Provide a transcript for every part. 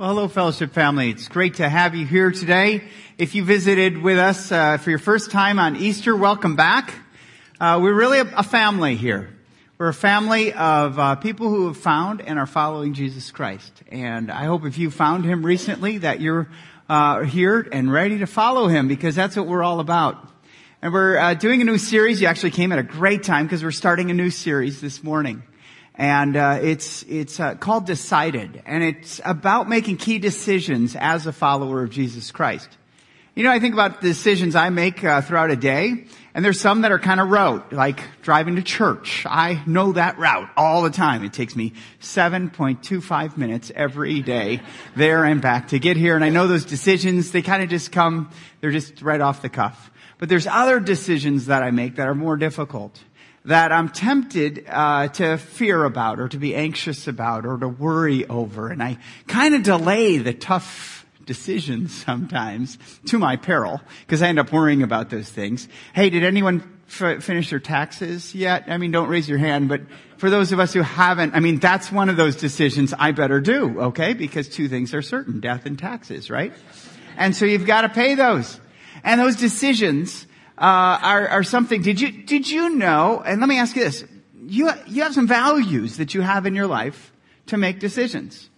Well, hello, fellowship family. It's great to have you here today. If you visited with us uh, for your first time on Easter, welcome back. Uh, we're really a, a, family here. We're a family of uh, people who have found and are following Jesus Christ. And I hope if you found Him recently that you're uh, here and ready to follow Him because that's what we're all about. And we're uh, doing a new series. You actually came at a great time because we're starting a new series this morning and uh, it's it's uh, called Decided, and it's about making key decisions as a follower of Jesus Christ. You know, I think about the decisions I make uh, throughout a day, and there's some that are kind of rote, like driving to church. I know that route all the time. It takes me 7.25 minutes every day there and back to get here, and I know those decisions, they kind of just come, they're just right off the cuff. But there's other decisions that I make that are more difficult that I'm tempted uh, to fear about or to be anxious about or to worry over. And I kind of delay the tough decisions sometimes to my peril because I end up worrying about those things. Hey, did anyone f- finish their taxes yet? I mean, don't raise your hand, but for those of us who haven't, I mean, that's one of those decisions I better do, okay? Because two things are certain, death and taxes, right? And so you've got to pay those. And those decisions uh, are, are something. Did you did you know? And let me ask you this: you you have some values that you have in your life to make decisions.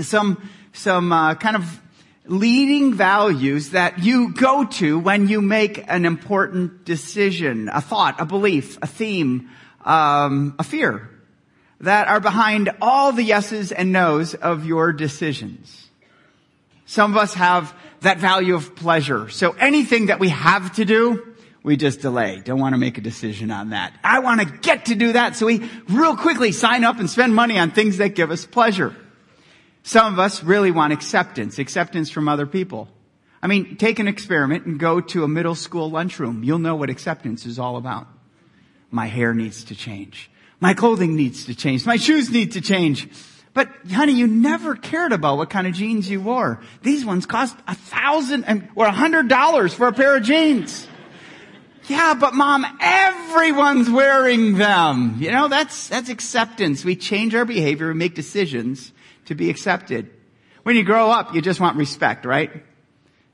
Some some uh, kind of leading values that you go to when you make an important decision, a thought, a belief, a theme, um, a fear that are behind all the yeses and nos of your decisions. Some of us have that value of pleasure. So anything that we have to do, we just delay. Don't want to make a decision on that. I want to get to do that. So we real quickly sign up and spend money on things that give us pleasure. Some of us really want acceptance, acceptance from other people. I mean, take an experiment and go to a middle school lunchroom. You'll know what acceptance is all about. My hair needs to change. My clothing needs to change. My shoes need to change. But honey, you never cared about what kind of jeans you wore. These ones cost a thousand or a hundred dollars for a pair of jeans. Yeah, but mom, everyone's wearing them. You know, that's, that's acceptance. We change our behavior We make decisions to be accepted. When you grow up, you just want respect, right?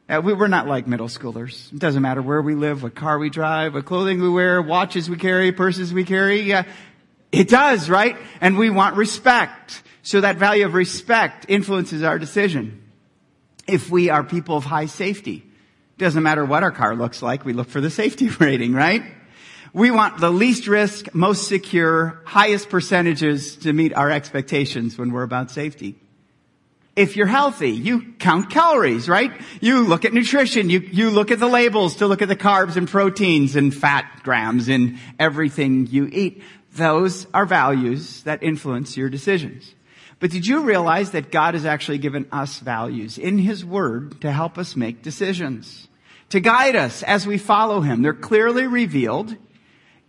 Uh, we, we're not like middle schoolers. It doesn't matter where we live, what car we drive, what clothing we wear, watches we carry, purses we carry. Uh, it does, right? And we want respect. So that value of respect influences our decision. If we are people of high safety, doesn't matter what our car looks like, we look for the safety rating, right? We want the least risk, most secure, highest percentages to meet our expectations when we're about safety. If you're healthy, you count calories, right? You look at nutrition, you, you look at the labels to look at the carbs and proteins and fat grams in everything you eat. Those are values that influence your decisions. But did you realize that God has actually given us values in His Word to help us make decisions? To guide us as we follow Him. They're clearly revealed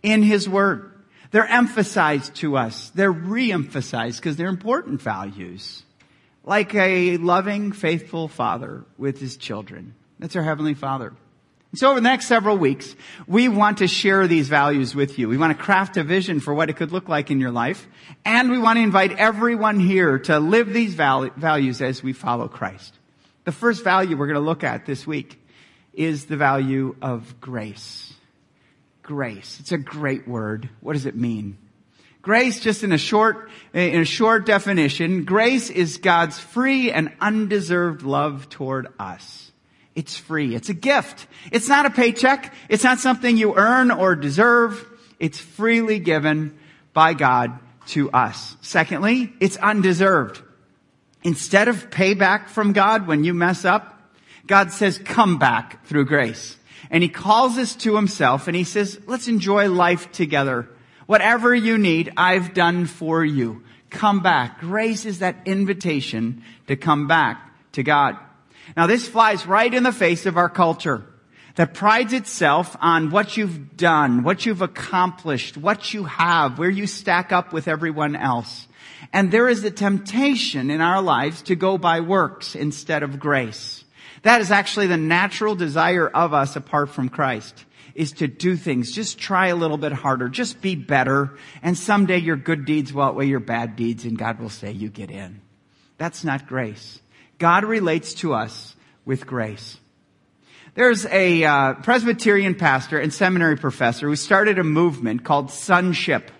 in His Word. They're emphasized to us. They're re-emphasized because they're important values. Like a loving, faithful father with his children. That's our Heavenly Father. So over the next several weeks, we want to share these values with you. We want to craft a vision for what it could look like in your life. And we want to invite everyone here to live these values as we follow Christ. The first value we're going to look at this week is the value of grace. Grace. It's a great word. What does it mean? Grace, just in a short, in a short definition, grace is God's free and undeserved love toward us. It's free. It's a gift. It's not a paycheck. It's not something you earn or deserve. It's freely given by God to us. Secondly, it's undeserved. Instead of payback from God when you mess up, God says, come back through grace. And He calls us to Himself and He says, let's enjoy life together. Whatever you need, I've done for you. Come back. Grace is that invitation to come back to God. Now this flies right in the face of our culture that prides itself on what you've done, what you've accomplished, what you have, where you stack up with everyone else. And there is a temptation in our lives to go by works instead of grace. That is actually the natural desire of us apart from Christ is to do things. Just try a little bit harder. Just be better. And someday your good deeds will outweigh your bad deeds and God will say you get in. That's not grace. God relates to us with grace. There's a uh, Presbyterian pastor and seminary professor who started a movement called Sonship.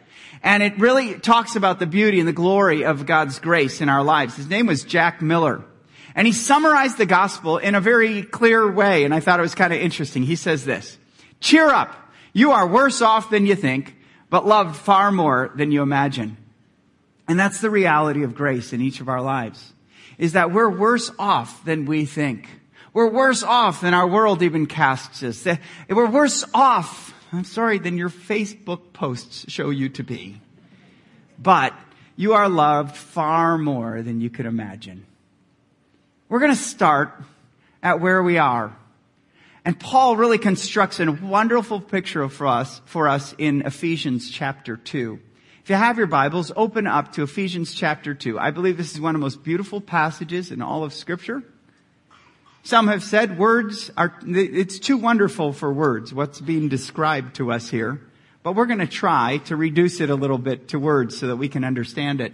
And it really talks about the beauty and the glory of God's grace in our lives. His name was Jack Miller. And he summarized the gospel in a very clear way, and I thought it was kind of interesting. He says this, cheer up. You are worse off than you think, but loved far more than you imagine. And that's the reality of grace in each of our lives, is that we're worse off than we think. We're worse off than our world even casts us. Eh, we're worse off, I'm sorry, than your Facebook posts show you to be. But you are loved far more than you could imagine. We're going to start at where we are. And Paul really constructs a wonderful picture for us, for us in Ephesians chapter 2. If you have your Bibles, open up to Ephesians chapter 2. I believe this is one of the most beautiful passages in all of scripture. Some have said words are, it's too wonderful for words, what's being described to us here. But we're going to try to reduce it a little bit to words so that we can understand it.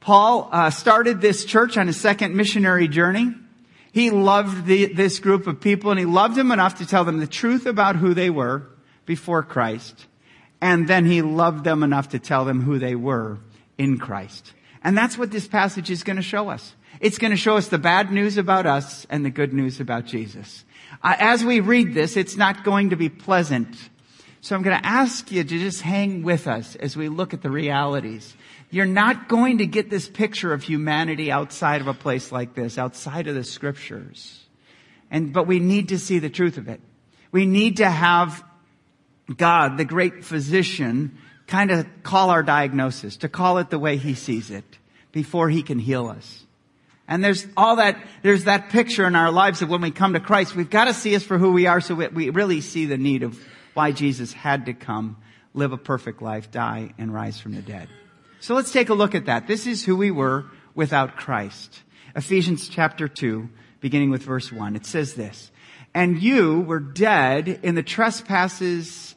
Paul uh, started this church on his second missionary journey. He loved the, this group of people and he loved them enough to tell them the truth about who they were before Christ. And then he loved them enough to tell them who they were in Christ. And that's what this passage is going to show us. It's going to show us the bad news about us and the good news about Jesus. Uh, as we read this, it's not going to be pleasant. So I'm going to ask you to just hang with us as we look at the realities. You're not going to get this picture of humanity outside of a place like this, outside of the scriptures. And, but we need to see the truth of it. We need to have God, the great physician, kind of call our diagnosis, to call it the way he sees it before he can heal us. And there's all that, there's that picture in our lives of when we come to Christ, we've got to see us for who we are so we really see the need of why Jesus had to come, live a perfect life, die, and rise from the dead. So let's take a look at that. This is who we were without Christ. Ephesians chapter 2, beginning with verse 1. It says this, And you were dead in the trespasses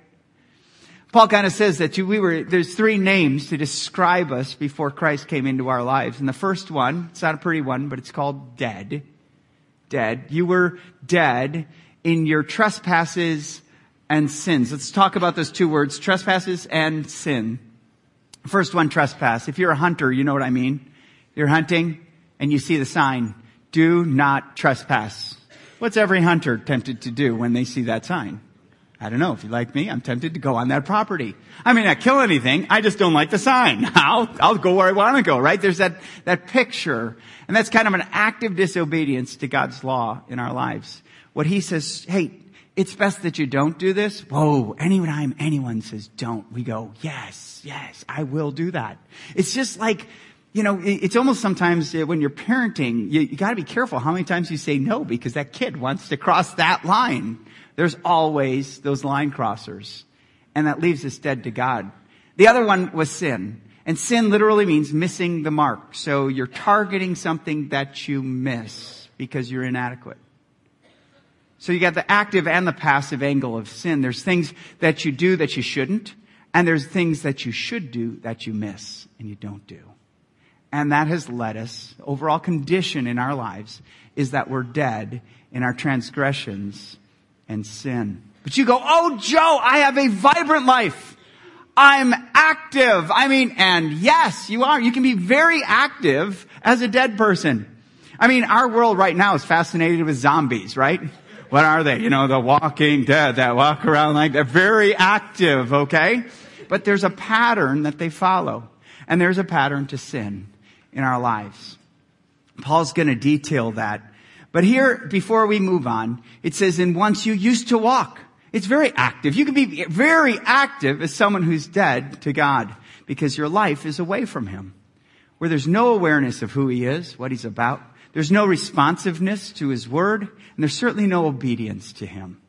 Paul kind of says that we were, there's three names to describe us before Christ came into our lives. And the first one, it's not a pretty one, but it's called dead. Dead. You were dead in your trespasses and sins. Let's talk about those two words, trespasses and sin. First one, trespass. If you're a hunter, you know what I mean. You're hunting and you see the sign, do not trespass. What's every hunter tempted to do when they see that sign? I don't know. If you like me, I'm tempted to go on that property. I mean, I kill anything. I just don't like the sign. I'll, I'll go where I want to go, right? There's that, that picture. And that's kind of an active disobedience to God's law in our lives. What he says, hey, it's best that you don't do this. Whoa, anytime anyone says don't, we go, yes, yes, I will do that. It's just like, you know, it's almost sometimes when you're parenting, you, you gotta be careful how many times you say no because that kid wants to cross that line. There's always those line crossers. And that leaves us dead to God. The other one was sin. And sin literally means missing the mark. So you're targeting something that you miss because you're inadequate. So you got the active and the passive angle of sin. There's things that you do that you shouldn't, and there's things that you should do that you miss and you don't do. And that has led us, overall condition in our lives is that we're dead in our transgressions and sin. But you go, oh Joe, I have a vibrant life. I'm active. I mean, and yes, you are. You can be very active as a dead person. I mean, our world right now is fascinated with zombies, right? What are they? You know, the walking dead that walk around like they're very active, okay? But there's a pattern that they follow. And there's a pattern to sin in our lives. Paul's gonna detail that but here, before we move on, it says, and once you used to walk. It's very active. You can be very active as someone who's dead to God because your life is away from Him. Where there's no awareness of who He is, what He's about. There's no responsiveness to his word, and there's certainly no obedience to him.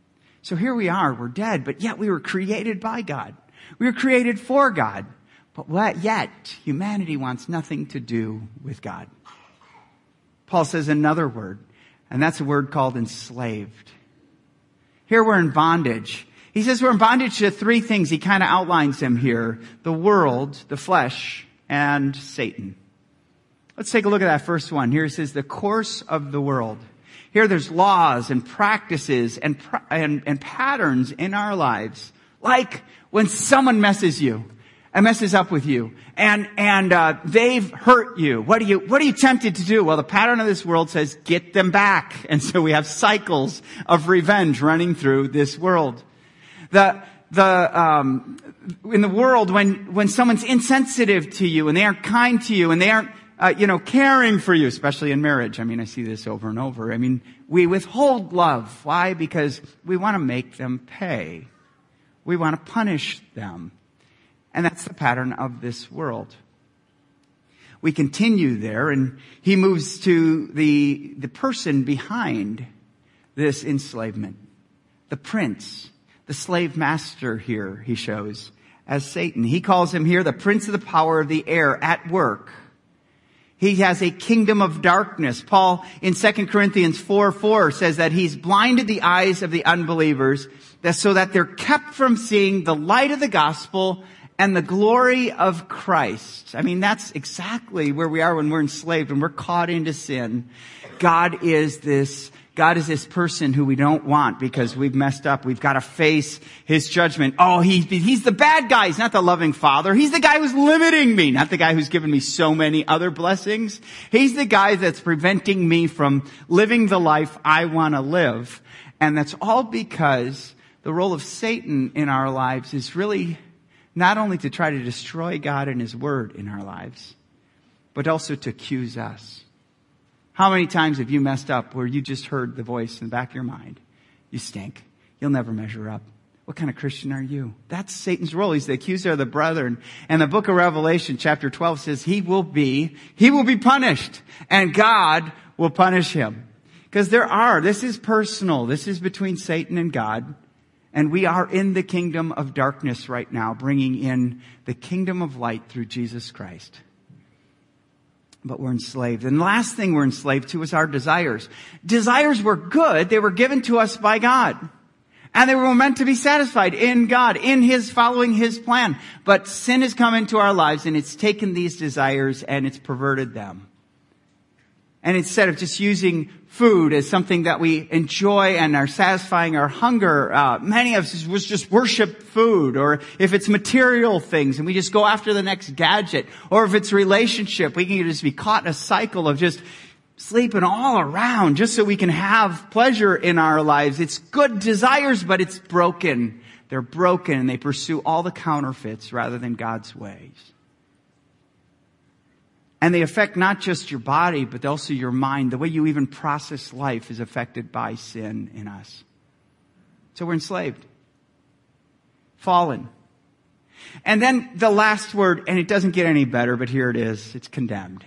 So here we are, we're dead, but yet we were created by God. We were created for God. But yet, humanity wants nothing to do with God. Paul says another word, and that's a word called enslaved. Here we're in bondage. He says we're in bondage to three things. He kind of outlines them here. The world, the flesh, and Satan. Let's take a look at that first one. Here it says the course of the world. Here there's laws and practices and, and, and patterns in our lives. Like when someone messes you and messes up with you and, and, uh, they've hurt you. What are you, what are you tempted to do? Well, the pattern of this world says get them back. And so we have cycles of revenge running through this world. The, the, um, in the world when, when someone's insensitive to you and they aren't kind to you and they aren't, uh, you know, caring for you, especially in marriage. I mean, I see this over and over. I mean, we withhold love. Why? Because we want to make them pay. We want to punish them. And that's the pattern of this world. We continue there and he moves to the, the person behind this enslavement. The prince, the slave master here, he shows as Satan. He calls him here the prince of the power of the air at work he has a kingdom of darkness. Paul in 2 Corinthians 4, 4 says that he's blinded the eyes of the unbelievers that so that they're kept from seeing the light of the gospel and the glory of Christ. I mean, that's exactly where we are when we're enslaved, when we're caught into sin. God is this God is this person who we don't want because we've messed up. We've got to face his judgment. Oh, he, he's the bad guy. He's not the loving father. He's the guy who's limiting me, not the guy who's given me so many other blessings. He's the guy that's preventing me from living the life I want to live. And that's all because the role of Satan in our lives is really not only to try to destroy God and his word in our lives, but also to accuse us. How many times have you messed up where you just heard the voice in the back of your mind? You stink. You'll never measure up. What kind of Christian are you? That's Satan's role. He's the accuser of the brethren. And the book of Revelation chapter 12 says he will be, he will be punished and God will punish him. Because there are, this is personal. This is between Satan and God. And we are in the kingdom of darkness right now, bringing in the kingdom of light through Jesus Christ but we're enslaved. And the last thing we're enslaved to is our desires. Desires were good. They were given to us by God. And they were meant to be satisfied in God, in His, following His plan. But sin has come into our lives and it's taken these desires and it's perverted them. And instead of just using food as something that we enjoy and are satisfying our hunger, uh, many of us was just worship food, or if it's material things and we just go after the next gadget, or if it's relationship, we can just be caught in a cycle of just sleeping all around just so we can have pleasure in our lives. It's good desires, but it's broken. They're broken and they pursue all the counterfeits rather than God's ways. And they affect not just your body, but also your mind. The way you even process life is affected by sin in us. So we're enslaved. Fallen. And then the last word, and it doesn't get any better, but here it is. It's condemned.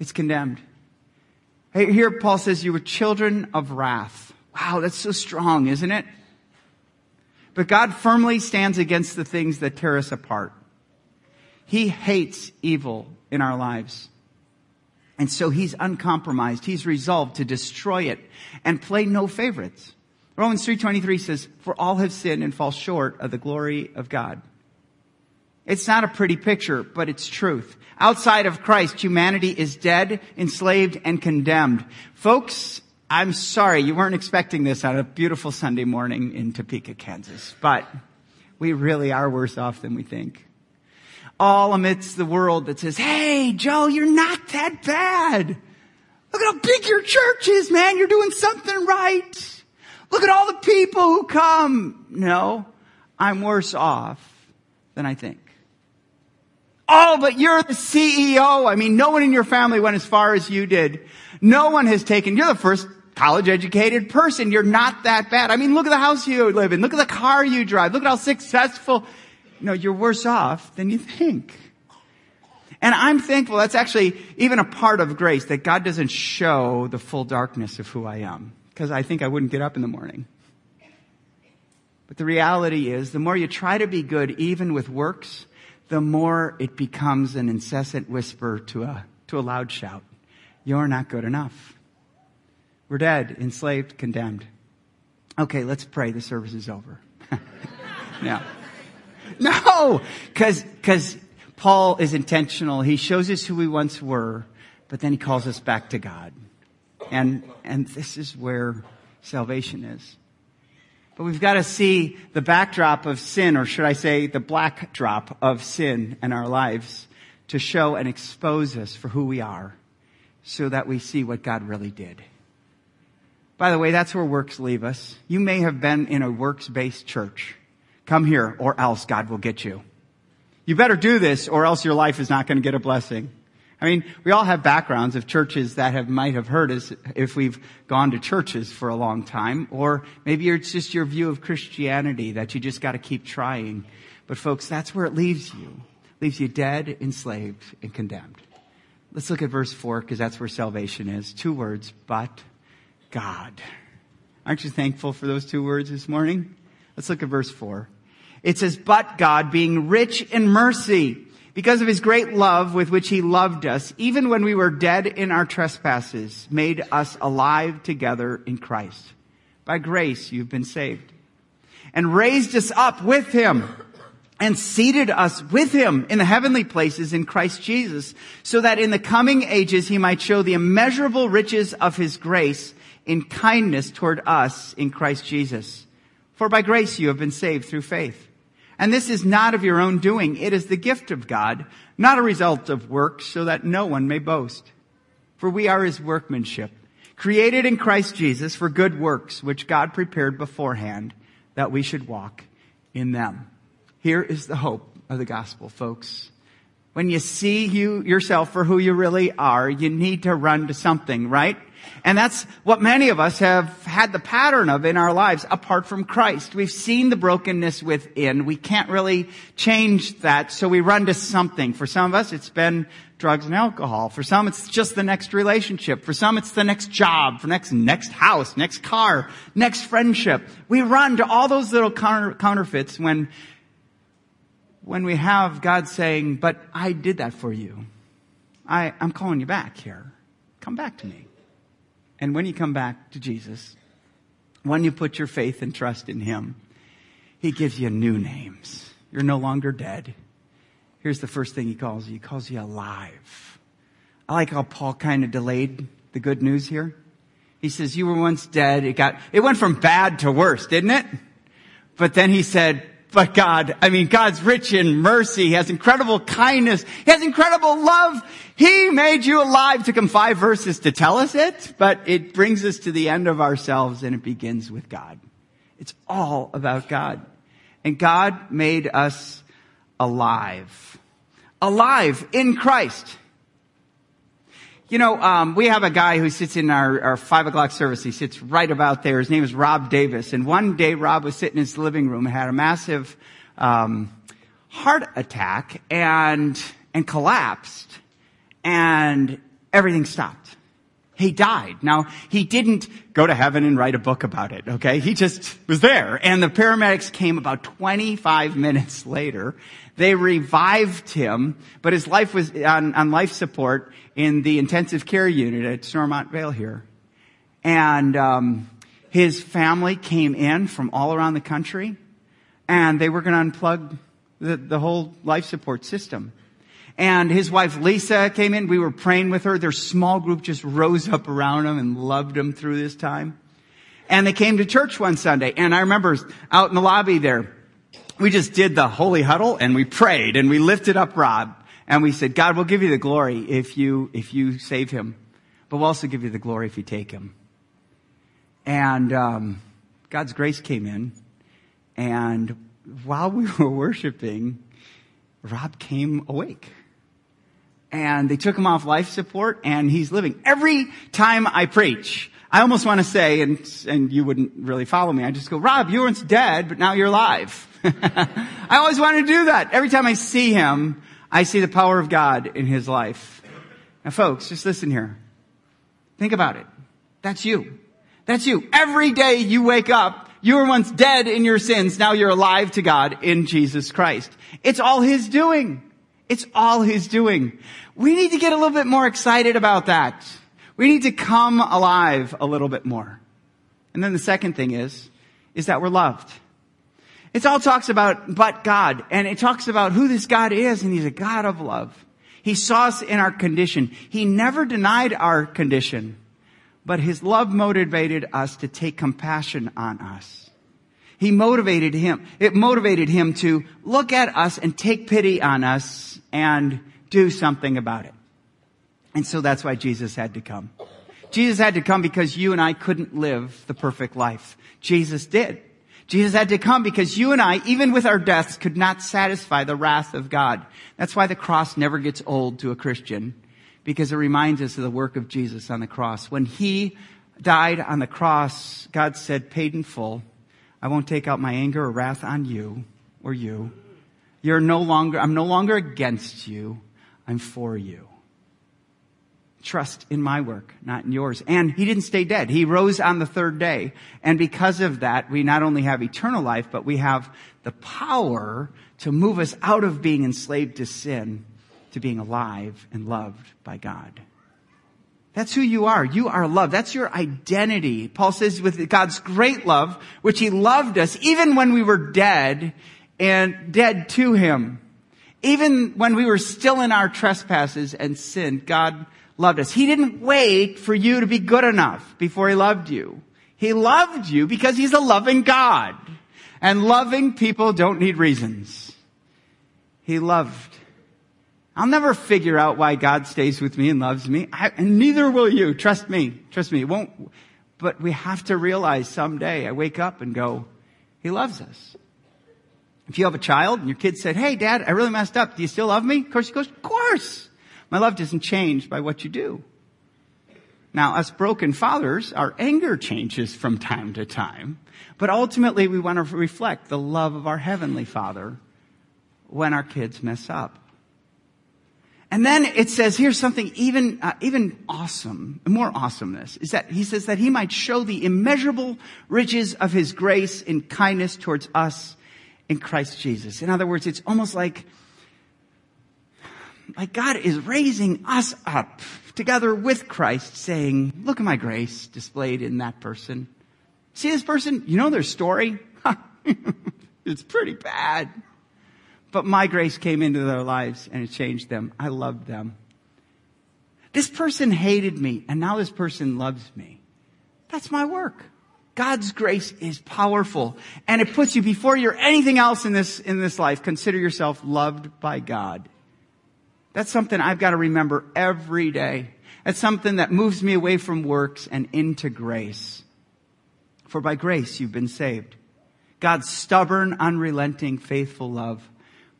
It's condemned. Here Paul says you were children of wrath. Wow, that's so strong, isn't it? But God firmly stands against the things that tear us apart. He hates evil in our lives. And so he's uncompromised. He's resolved to destroy it and play no favorites. Romans 3.23 says, for all have sinned and fall short of the glory of God. It's not a pretty picture, but it's truth. Outside of Christ, humanity is dead, enslaved, and condemned. Folks, I'm sorry you weren't expecting this on a beautiful Sunday morning in Topeka, Kansas, but we really are worse off than we think all amidst the world that says, Hey, Joe, you're not that bad. Look at how big your church is, man. You're doing something right. Look at all the people who come. No, I'm worse off than I think. Oh, but you're the CEO. I mean, no one in your family went as far as you did. No one has taken, you're the first college educated person. You're not that bad. I mean, look at the house you live in. Look at the car you drive. Look at how successful no, you're worse off than you think. And I'm thankful that's actually even a part of grace that God doesn't show the full darkness of who I am. Because I think I wouldn't get up in the morning. But the reality is, the more you try to be good, even with works, the more it becomes an incessant whisper to a, to a loud shout. You're not good enough. We're dead, enslaved, condemned. Okay, let's pray. The service is over. no. No! Cause, cause Paul is intentional. He shows us who we once were, but then he calls us back to God. And, and this is where salvation is. But we've got to see the backdrop of sin, or should I say the black drop of sin in our lives to show and expose us for who we are so that we see what God really did. By the way, that's where works leave us. You may have been in a works-based church. Come here or else God will get you. You better do this or else your life is not going to get a blessing. I mean, we all have backgrounds of churches that have, might have hurt us if we've gone to churches for a long time, or maybe it's just your view of Christianity that you just gotta keep trying. But folks, that's where it leaves you. It leaves you dead, enslaved, and condemned. Let's look at verse four, because that's where salvation is. Two words, but God. Aren't you thankful for those two words this morning? Let's look at verse four. It says, but God being rich in mercy because of his great love with which he loved us, even when we were dead in our trespasses, made us alive together in Christ. By grace you've been saved. And raised us up with him and seated us with him in the heavenly places in Christ Jesus, so that in the coming ages he might show the immeasurable riches of his grace in kindness toward us in Christ Jesus. For by grace you have been saved through faith. And this is not of your own doing. It is the gift of God, not a result of works, so that no one may boast. For we are his workmanship, created in Christ Jesus for good works, which God prepared beforehand that we should walk in them. Here is the hope of the gospel, folks. When you see you yourself for who you really are, you need to run to something, right? And that's what many of us have had the pattern of in our lives apart from Christ. We've seen the brokenness within. We can't really change that, so we run to something. For some of us, it's been drugs and alcohol. For some, it's just the next relationship. For some, it's the next job, for next, next house, next car, next friendship. We run to all those little counter, counterfeits when, when we have God saying, but I did that for you. I, I'm calling you back here. Come back to me. And when you come back to Jesus, when you put your faith and trust in Him, He gives you new names. You're no longer dead. Here's the first thing He calls you. He calls you alive. I like how Paul kind of delayed the good news here. He says, you were once dead. It got, it went from bad to worse, didn't it? But then he said, but God, I mean, God's rich in mercy. He has incredible kindness. He has incredible love. He made you alive. Took him five verses to tell us it, but it brings us to the end of ourselves and it begins with God. It's all about God. And God made us alive. Alive in Christ. You know, um, we have a guy who sits in our, our five o'clock service. He sits right about there. His name is Rob Davis. And one day, Rob was sitting in his living room, and had a massive um, heart attack, and and collapsed, and everything stopped. He died. Now, he didn't go to heaven and write a book about it, okay? He just was there. And the paramedics came about 25 minutes later. They revived him, but his life was on, on life support in the intensive care unit at Stormont Vail here. And um, his family came in from all around the country, and they were going to unplug the, the whole life support system. And his wife Lisa came in. We were praying with her. Their small group just rose up around him and loved him through this time. And they came to church one Sunday. And I remember out in the lobby there, we just did the holy huddle and we prayed and we lifted up Rob. And we said, God, we'll give you the glory if you, if you save him, but we'll also give you the glory if you take him. And, um, God's grace came in and while we were worshiping, Rob came awake. And they took him off life support and he's living. Every time I preach, I almost want to say, and, and you wouldn't really follow me, I just go, Rob, you weren't dead, but now you're alive. I always want to do that. Every time I see him, I see the power of God in his life. Now folks, just listen here. Think about it. That's you. That's you. Every day you wake up, you were once dead in your sins. Now you're alive to God in Jesus Christ. It's all his doing. It's all his doing. We need to get a little bit more excited about that. We need to come alive a little bit more. And then the second thing is, is that we're loved. It all talks about but God, and it talks about who this God is, and He's a God of love. He saw us in our condition. He never denied our condition, but His love motivated us to take compassion on us. He motivated Him, it motivated Him to look at us and take pity on us and do something about it. And so that's why Jesus had to come. Jesus had to come because you and I couldn't live the perfect life. Jesus did. Jesus had to come because you and I, even with our deaths, could not satisfy the wrath of God. That's why the cross never gets old to a Christian, because it reminds us of the work of Jesus on the cross. When he died on the cross, God said, paid in full. I won't take out my anger or wrath on you or you. You're no longer, I'm no longer against you. I'm for you. Trust in my work, not in yours. And he didn't stay dead. He rose on the third day. And because of that, we not only have eternal life, but we have the power to move us out of being enslaved to sin to being alive and loved by God. That's who you are. You are loved. That's your identity. Paul says with God's great love, which he loved us even when we were dead and dead to him. Even when we were still in our trespasses and sin, God loved us. He didn't wait for you to be good enough before he loved you. He loved you because he's a loving God. And loving people don't need reasons. He loved. I'll never figure out why God stays with me and loves me. I, and neither will you. Trust me. Trust me. It won't. But we have to realize someday I wake up and go, He loves us. If you have a child and your kid said, Hey dad, I really messed up. Do you still love me? Of course he goes, Of course. My love doesn't change by what you do. Now, us broken fathers, our anger changes from time to time, but ultimately we want to reflect the love of our Heavenly Father when our kids mess up. And then it says here's something even uh, even awesome, more awesomeness is that he says that he might show the immeasurable riches of his grace and kindness towards us in Christ Jesus. In other words, it's almost like like God is raising us up together with Christ saying, look at my grace displayed in that person. See this person? You know their story? it's pretty bad. But my grace came into their lives and it changed them. I loved them. This person hated me and now this person loves me. That's my work. God's grace is powerful and it puts you before you're anything else in this, in this life. Consider yourself loved by God. That's something I've got to remember every day. That's something that moves me away from works and into grace. For by grace you've been saved. God's stubborn, unrelenting, faithful love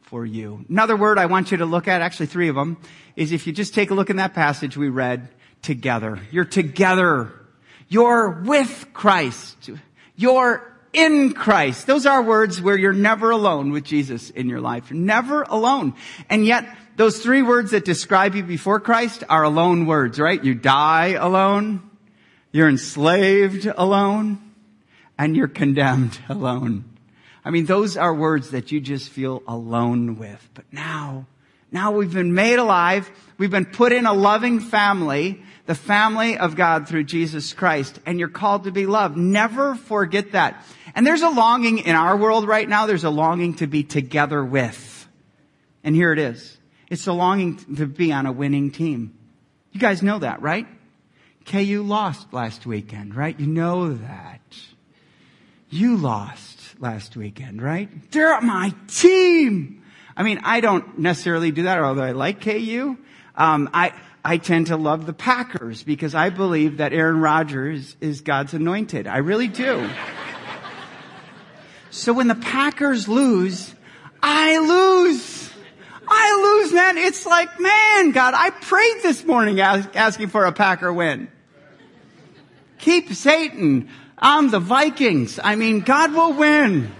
for you. Another word I want you to look at, actually three of them, is if you just take a look in that passage we read, together. You're together. You're with Christ. You're in Christ. Those are words where you're never alone with Jesus in your life. Never alone. And yet, those three words that describe you before Christ are alone words, right? You die alone, you're enslaved alone, and you're condemned alone. I mean, those are words that you just feel alone with. But now, now we've been made alive. We've been put in a loving family, the family of God through Jesus Christ, and you're called to be loved. Never forget that. And there's a longing in our world right now. There's a longing to be together with. And here it is. It's a longing to be on a winning team. You guys know that, right? KU lost last weekend, right? You know that. You lost last weekend, right? They're my team. I mean, I don't necessarily do that, although I like KU. Um, I, I tend to love the Packers because I believe that Aaron Rodgers is God's anointed. I really do. so when the Packers lose, I lose. I lose, man. It's like, man, God, I prayed this morning asking for a Packer win. Keep Satan on the Vikings. I mean, God will win.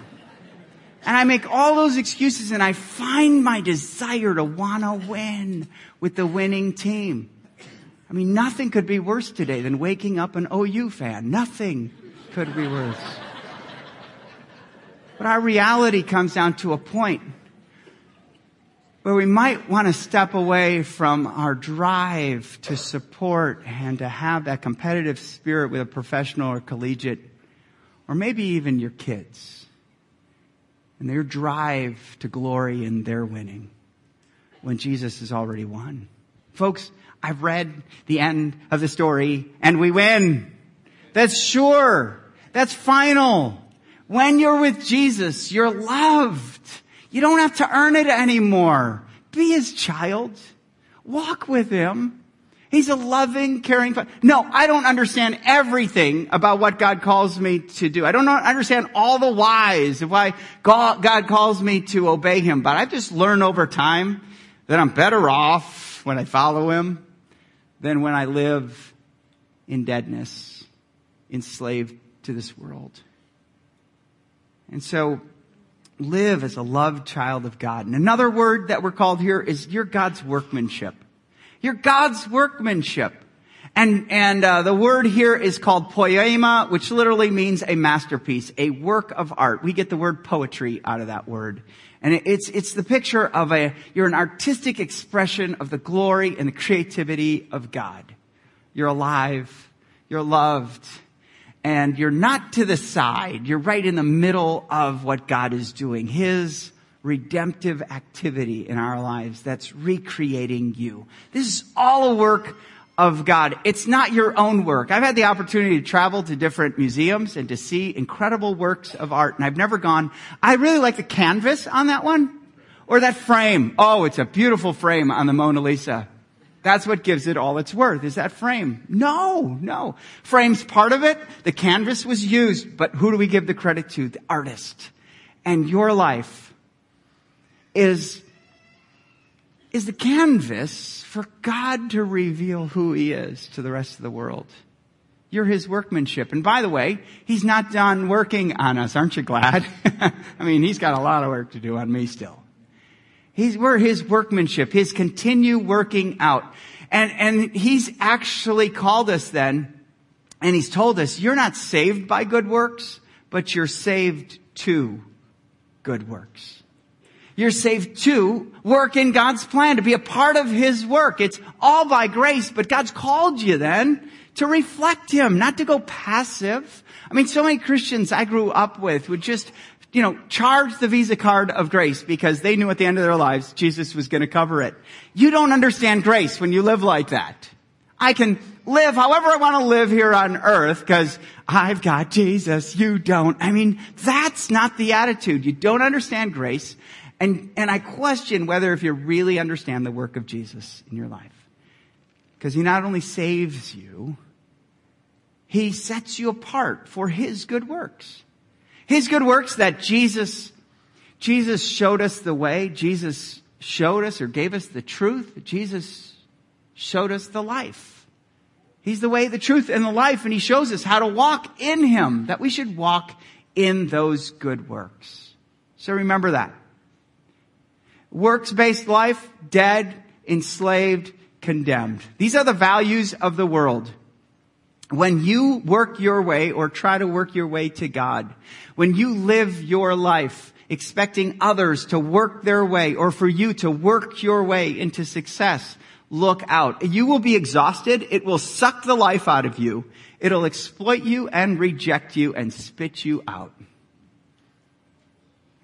And I make all those excuses and I find my desire to want to win with the winning team. I mean, nothing could be worse today than waking up an OU fan. Nothing could be worse. But our reality comes down to a point where we might want to step away from our drive to support and to have that competitive spirit with a professional or collegiate, or maybe even your kids, and their drive to glory in their winning when Jesus has already won. Folks, I've read the end of the story and we win. That's sure. That's final. When you're with Jesus, you're loved. You don't have to earn it anymore. Be his child. Walk with him. He's a loving, caring, no, I don't understand everything about what God calls me to do. I don't understand all the whys of why God calls me to obey him, but I've just learned over time that I'm better off when I follow him than when I live in deadness, enslaved to this world. And so live as a loved child of God. And another word that we're called here is you're God's workmanship. You're God's workmanship. And, and uh, the word here is called poiema, which literally means a masterpiece, a work of art. We get the word poetry out of that word. And it's, it's the picture of a, you're an artistic expression of the glory and the creativity of God. You're alive. You're loved. And you're not to the side. You're right in the middle of what God is doing. His redemptive activity in our lives that's recreating you. This is all a work of God. It's not your own work. I've had the opportunity to travel to different museums and to see incredible works of art, and I've never gone. I really like the canvas on that one, or that frame. Oh, it's a beautiful frame on the Mona Lisa. That's what gives it all its worth, is that frame. No, no. Frame's part of it. The canvas was used, but who do we give the credit to? The artist. And your life is is the canvas for God to reveal who He is to the rest of the world. You're His workmanship. And by the way, He's not done working on us. Aren't you glad? I mean, He's got a lot of work to do on me still. He's, we're His workmanship, His continue working out. And, and He's actually called us then, and He's told us, you're not saved by good works, but you're saved to good works. You're saved to work in God's plan, to be a part of His work. It's all by grace, but God's called you then to reflect Him, not to go passive. I mean, so many Christians I grew up with would just, you know, charge the Visa card of grace because they knew at the end of their lives Jesus was going to cover it. You don't understand grace when you live like that. I can live however I want to live here on earth because I've got Jesus, you don't. I mean, that's not the attitude. You don't understand grace and, and I question whether if you really understand the work of Jesus in your life. Because he not only saves you, he sets you apart for his good works. His good works that Jesus, Jesus showed us the way. Jesus showed us or gave us the truth. Jesus showed us the life. He's the way, the truth, and the life, and he shows us how to walk in him, that we should walk in those good works. So remember that. Works-based life, dead, enslaved, condemned. These are the values of the world. When you work your way or try to work your way to God, when you live your life expecting others to work their way or for you to work your way into success, look out. You will be exhausted. It will suck the life out of you. It'll exploit you and reject you and spit you out.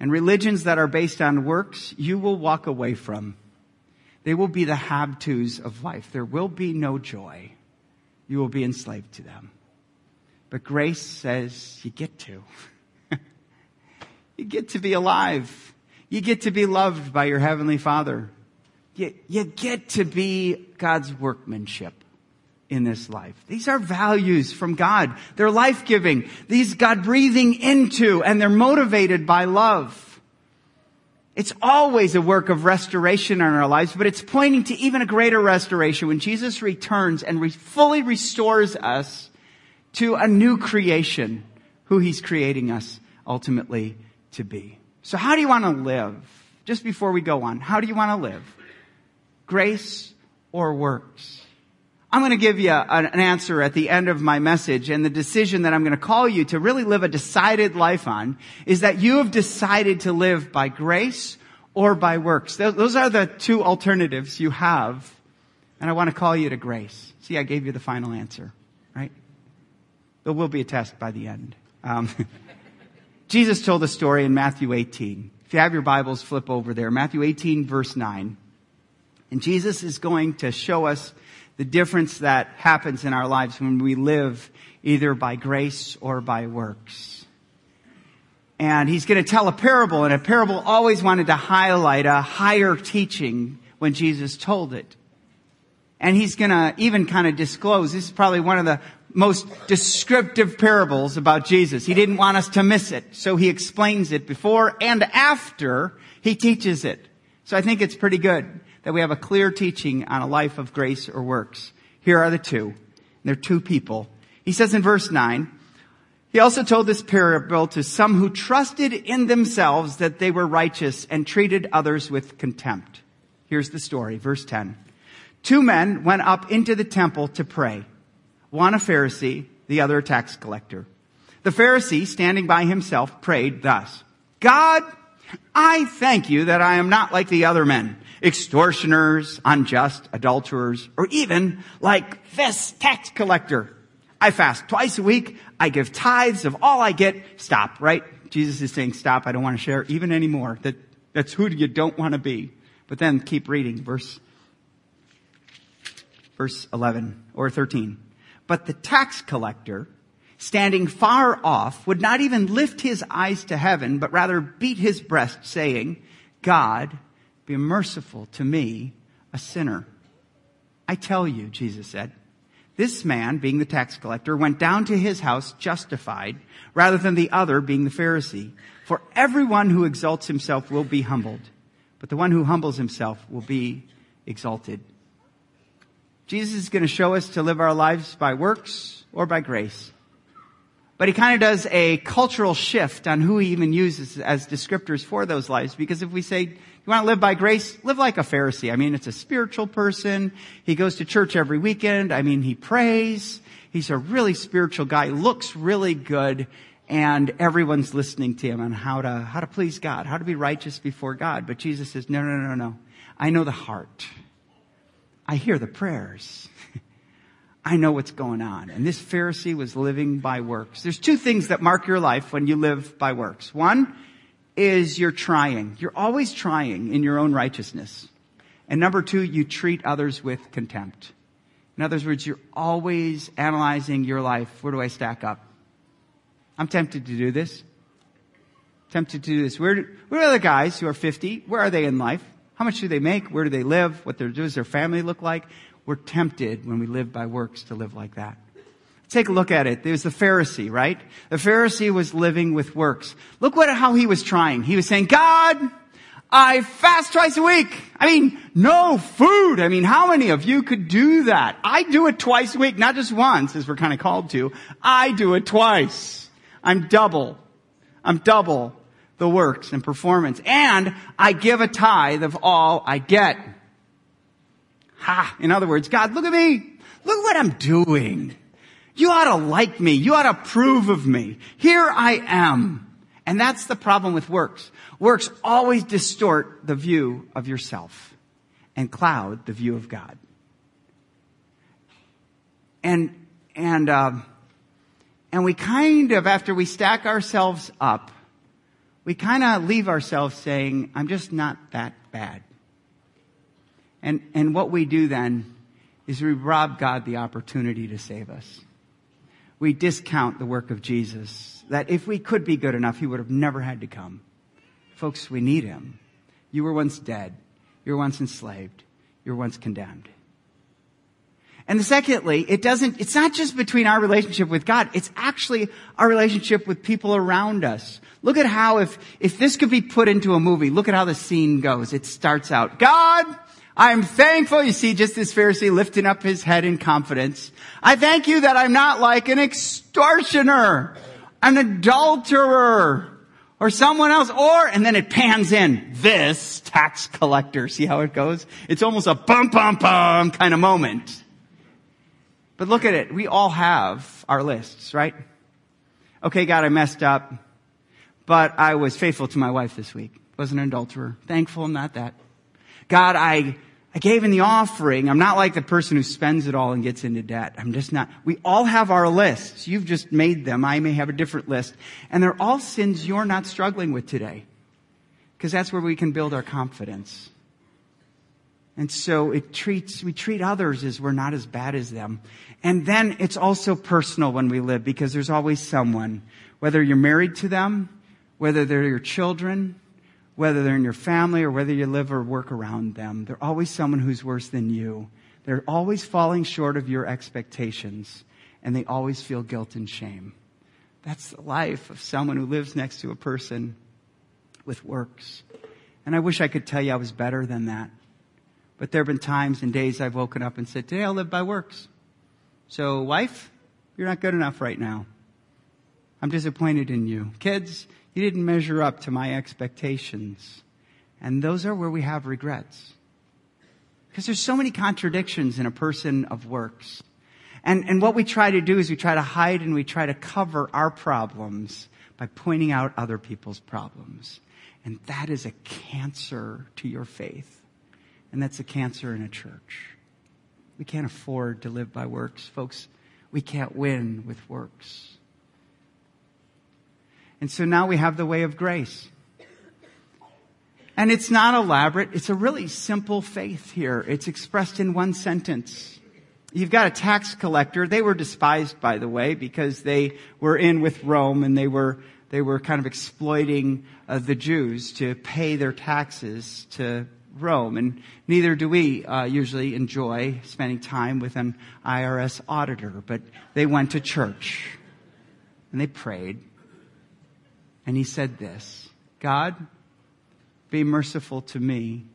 And religions that are based on works, you will walk away from. They will be the have tos of life. There will be no joy. You will be enslaved to them. But grace says you get to. you get to be alive. You get to be loved by your Heavenly Father. You, you get to be God's workmanship in this life. These are values from God. They're life-giving. These God breathing into and they're motivated by love. It's always a work of restoration in our lives, but it's pointing to even a greater restoration when Jesus returns and re- fully restores us to a new creation, who he's creating us ultimately to be. So how do you want to live? Just before we go on, how do you want to live? Grace or works? I'm going to give you an answer at the end of my message and the decision that I'm going to call you to really live a decided life on is that you have decided to live by grace or by works. Those are the two alternatives you have. And I want to call you to grace. See, I gave you the final answer, right? There will be a test by the end. Um, Jesus told a story in Matthew 18. If you have your Bibles, flip over there. Matthew 18, verse 9. And Jesus is going to show us the difference that happens in our lives when we live either by grace or by works. And he's going to tell a parable, and a parable always wanted to highlight a higher teaching when Jesus told it. And he's going to even kind of disclose, this is probably one of the most descriptive parables about Jesus. He didn't want us to miss it, so he explains it before and after he teaches it. So I think it's pretty good that we have a clear teaching on a life of grace or works. Here are the two. They're two people. He says in verse 9, he also told this parable to some who trusted in themselves that they were righteous and treated others with contempt. Here's the story, verse 10. Two men went up into the temple to pray. One a Pharisee, the other a tax collector. The Pharisee, standing by himself, prayed thus, God, I thank you that I am not like the other men, extortioners, unjust, adulterers, or even like this tax collector. I fast twice a week. I give tithes of all I get. Stop, right? Jesus is saying, stop. I don't want to share even anymore. That, that's who you don't want to be. But then keep reading verse, verse 11 or 13. But the tax collector, standing far off, would not even lift his eyes to heaven, but rather beat his breast, saying, God, be merciful to me, a sinner. I tell you, Jesus said, this man, being the tax collector, went down to his house justified rather than the other being the Pharisee. For everyone who exalts himself will be humbled, but the one who humbles himself will be exalted. Jesus is going to show us to live our lives by works or by grace. But he kind of does a cultural shift on who he even uses as descriptors for those lives. Because if we say, you want to live by grace? Live like a Pharisee. I mean, it's a spiritual person. He goes to church every weekend. I mean, he prays. He's a really spiritual guy, looks really good, and everyone's listening to him on how to, how to please God, how to be righteous before God. But Jesus says, no, no, no, no. I know the heart. I hear the prayers. I know what's going on. And this Pharisee was living by works. There's two things that mark your life when you live by works. One, is you're trying. You're always trying in your own righteousness. And number two, you treat others with contempt. In other words, you're always analyzing your life. Where do I stack up? I'm tempted to do this. Tempted to do this. Where, where are the guys who are 50? Where are they in life? How much do they make? Where do they live? What does their family look like? We're tempted when we live by works to live like that. Take a look at it. There's the Pharisee, right? The Pharisee was living with works. Look what, how he was trying. He was saying, God, I fast twice a week. I mean, no food. I mean, how many of you could do that? I do it twice a week, not just once, as we're kind of called to. I do it twice. I'm double. I'm double the works and performance. And I give a tithe of all I get. Ha! In other words, God, look at me. Look what I'm doing. You ought to like me. You ought to approve of me. Here I am. And that's the problem with works. Works always distort the view of yourself and cloud the view of God. And, and, uh, and we kind of, after we stack ourselves up, we kind of leave ourselves saying, I'm just not that bad. And, and what we do then is we rob God the opportunity to save us we discount the work of Jesus. That if we could be good enough, he would have never had to come. Folks, we need him. You were once dead. You were once enslaved. You were once condemned. And secondly, it doesn't, it's not just between our relationship with God, it's actually our relationship with people around us. Look at how if, if this could be put into a movie, look at how the scene goes. It starts out, God, I'm thankful. You see just this Pharisee lifting up his head in confidence. I thank you that I'm not like an extortioner, an adulterer, or someone else, or, and then it pans in, this tax collector. See how it goes? It's almost a bum, bum, bum kind of moment. But look at it. We all have our lists, right? Okay, God, I messed up, but I was faithful to my wife this week. Wasn't an adulterer. Thankful not that. God, I I gave in the offering. I'm not like the person who spends it all and gets into debt. I'm just not. We all have our lists. You've just made them. I may have a different list. And they're all sins you're not struggling with today. Because that's where we can build our confidence. And so it treats, we treat others as we're not as bad as them. And then it's also personal when we live because there's always someone, whether you're married to them, whether they're your children, whether they're in your family or whether you live or work around them. They're always someone who's worse than you. They're always falling short of your expectations, and they always feel guilt and shame. That's the life of someone who lives next to a person with works. And I wish I could tell you I was better than that. But there have been times and days I've woken up and said, Today I'll live by works. So, wife, you're not good enough right now. I'm disappointed in you. Kids, you didn't measure up to my expectations. And those are where we have regrets. Because there's so many contradictions in a person of works. And, and what we try to do is we try to hide and we try to cover our problems by pointing out other people's problems. And that is a cancer to your faith. And that's a cancer in a church. We can't afford to live by works. Folks, we can't win with works. And so now we have the way of grace. And it's not elaborate. It's a really simple faith here. It's expressed in one sentence. You've got a tax collector. They were despised, by the way, because they were in with Rome and they were, they were kind of exploiting uh, the Jews to pay their taxes to Rome. And neither do we uh, usually enjoy spending time with an IRS auditor, but they went to church and they prayed and he said this God, be merciful to me,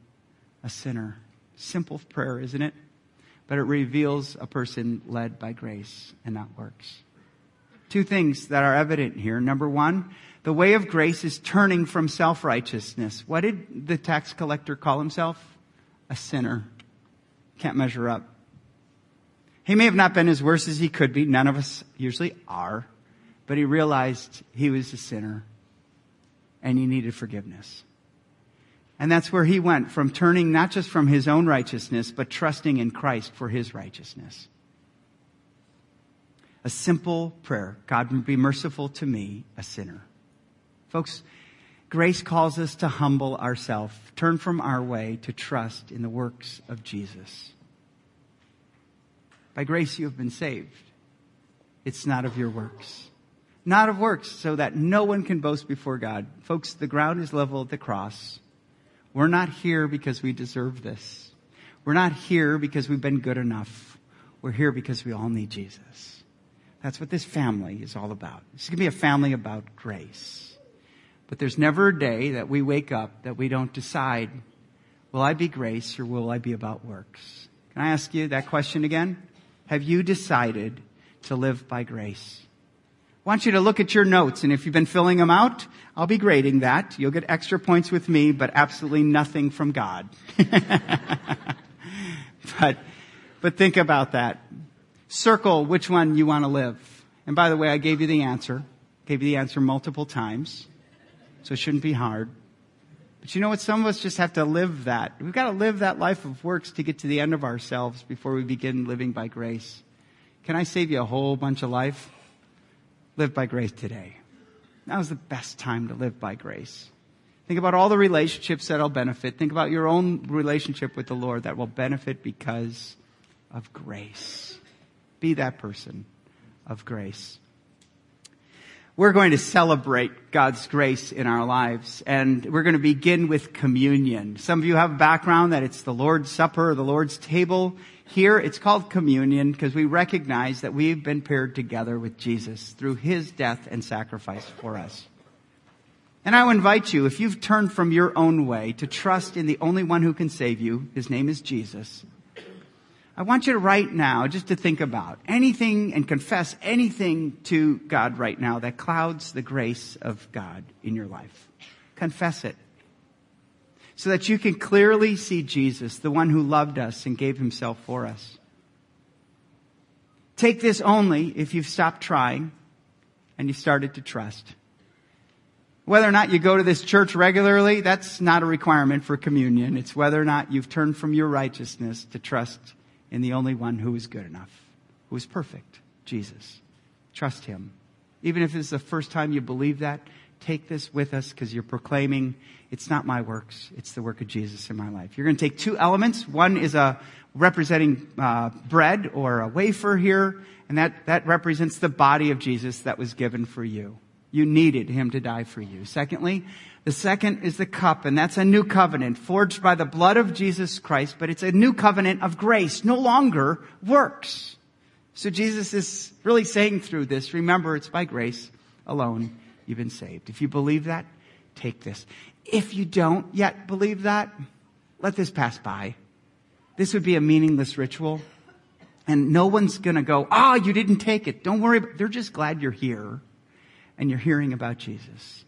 a sinner. Simple prayer, isn't it? But it reveals a person led by grace and not works. Two things that are evident here. Number one, the way of grace is turning from self righteousness. What did the tax collector call himself? A sinner. Can't measure up. He may have not been as worse as he could be. None of us usually are. But he realized he was a sinner and he needed forgiveness. And that's where he went from turning not just from his own righteousness, but trusting in Christ for his righteousness. A simple prayer God be merciful to me, a sinner. Folks, grace calls us to humble ourselves, turn from our way to trust in the works of Jesus. By grace you have been saved. It's not of your works not of works, so that no one can boast before God. Folks, the ground is level at the cross. We're not here because we deserve this. We're not here because we've been good enough. We're here because we all need Jesus. That's what this family is all about. This is going to be a family about grace. But there's never a day that we wake up that we don't decide, will I be grace or will I be about works? Can I ask you that question again? Have you decided to live by grace? I want you to look at your notes, and if you've been filling them out, I'll be grading that. You'll get extra points with me, but absolutely nothing from God. but, but think about that. Circle which one you want to live. And by the way, I gave you the answer. Gave you the answer multiple times. So it shouldn't be hard. But you know what? Some of us just have to live that. We've got to live that life of works to get to the end of ourselves before we begin living by grace. Can I save you a whole bunch of life? Live by grace today. Now is the best time to live by grace. Think about all the relationships that'll benefit. Think about your own relationship with the Lord that will benefit because of grace. Be that person of grace. We're going to celebrate God's grace in our lives and we're going to begin with communion. Some of you have a background that it's the Lord's Supper or the Lord's table. Here it's called communion because we recognize that we've been paired together with Jesus through his death and sacrifice for us. And I invite you, if you've turned from your own way to trust in the only one who can save you, his name is Jesus. I want you to right now just to think about anything and confess anything to God right now that clouds the grace of God in your life. Confess it. So that you can clearly see Jesus, the one who loved us and gave himself for us. Take this only if you've stopped trying and you've started to trust. Whether or not you go to this church regularly, that's not a requirement for communion. It's whether or not you've turned from your righteousness to trust in the only one who is good enough, who is perfect, Jesus. Trust him. Even if it's the first time you believe that, take this with us because you're proclaiming it's not my works, it's the work of Jesus in my life. You're going to take two elements. One is a representing uh, bread or a wafer here, and that, that represents the body of Jesus that was given for you. You needed him to die for you. Secondly, the second is the cup, and that's a new covenant forged by the blood of Jesus Christ, but it's a new covenant of grace, no longer works. So Jesus is really saying through this, remember it's by grace alone you've been saved. If you believe that, take this. If you don't yet believe that, let this pass by. This would be a meaningless ritual. And no one's gonna go, ah, oh, you didn't take it. Don't worry. They're just glad you're here and you're hearing about Jesus.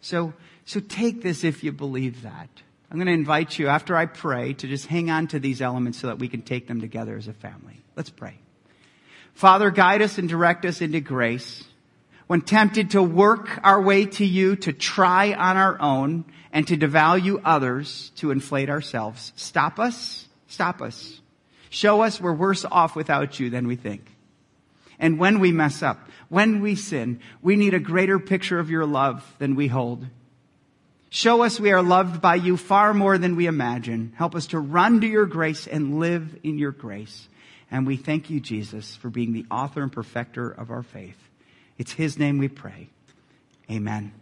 So, so take this if you believe that. I'm going to invite you after I pray to just hang on to these elements so that we can take them together as a family. Let's pray. Father, guide us and direct us into grace. When tempted to work our way to you, to try on our own, and to devalue others, to inflate ourselves, stop us, stop us. Show us we're worse off without you than we think. And when we mess up, when we sin, we need a greater picture of your love than we hold. Show us we are loved by you far more than we imagine. Help us to run to your grace and live in your grace. And we thank you, Jesus, for being the author and perfecter of our faith. It's his name we pray. Amen.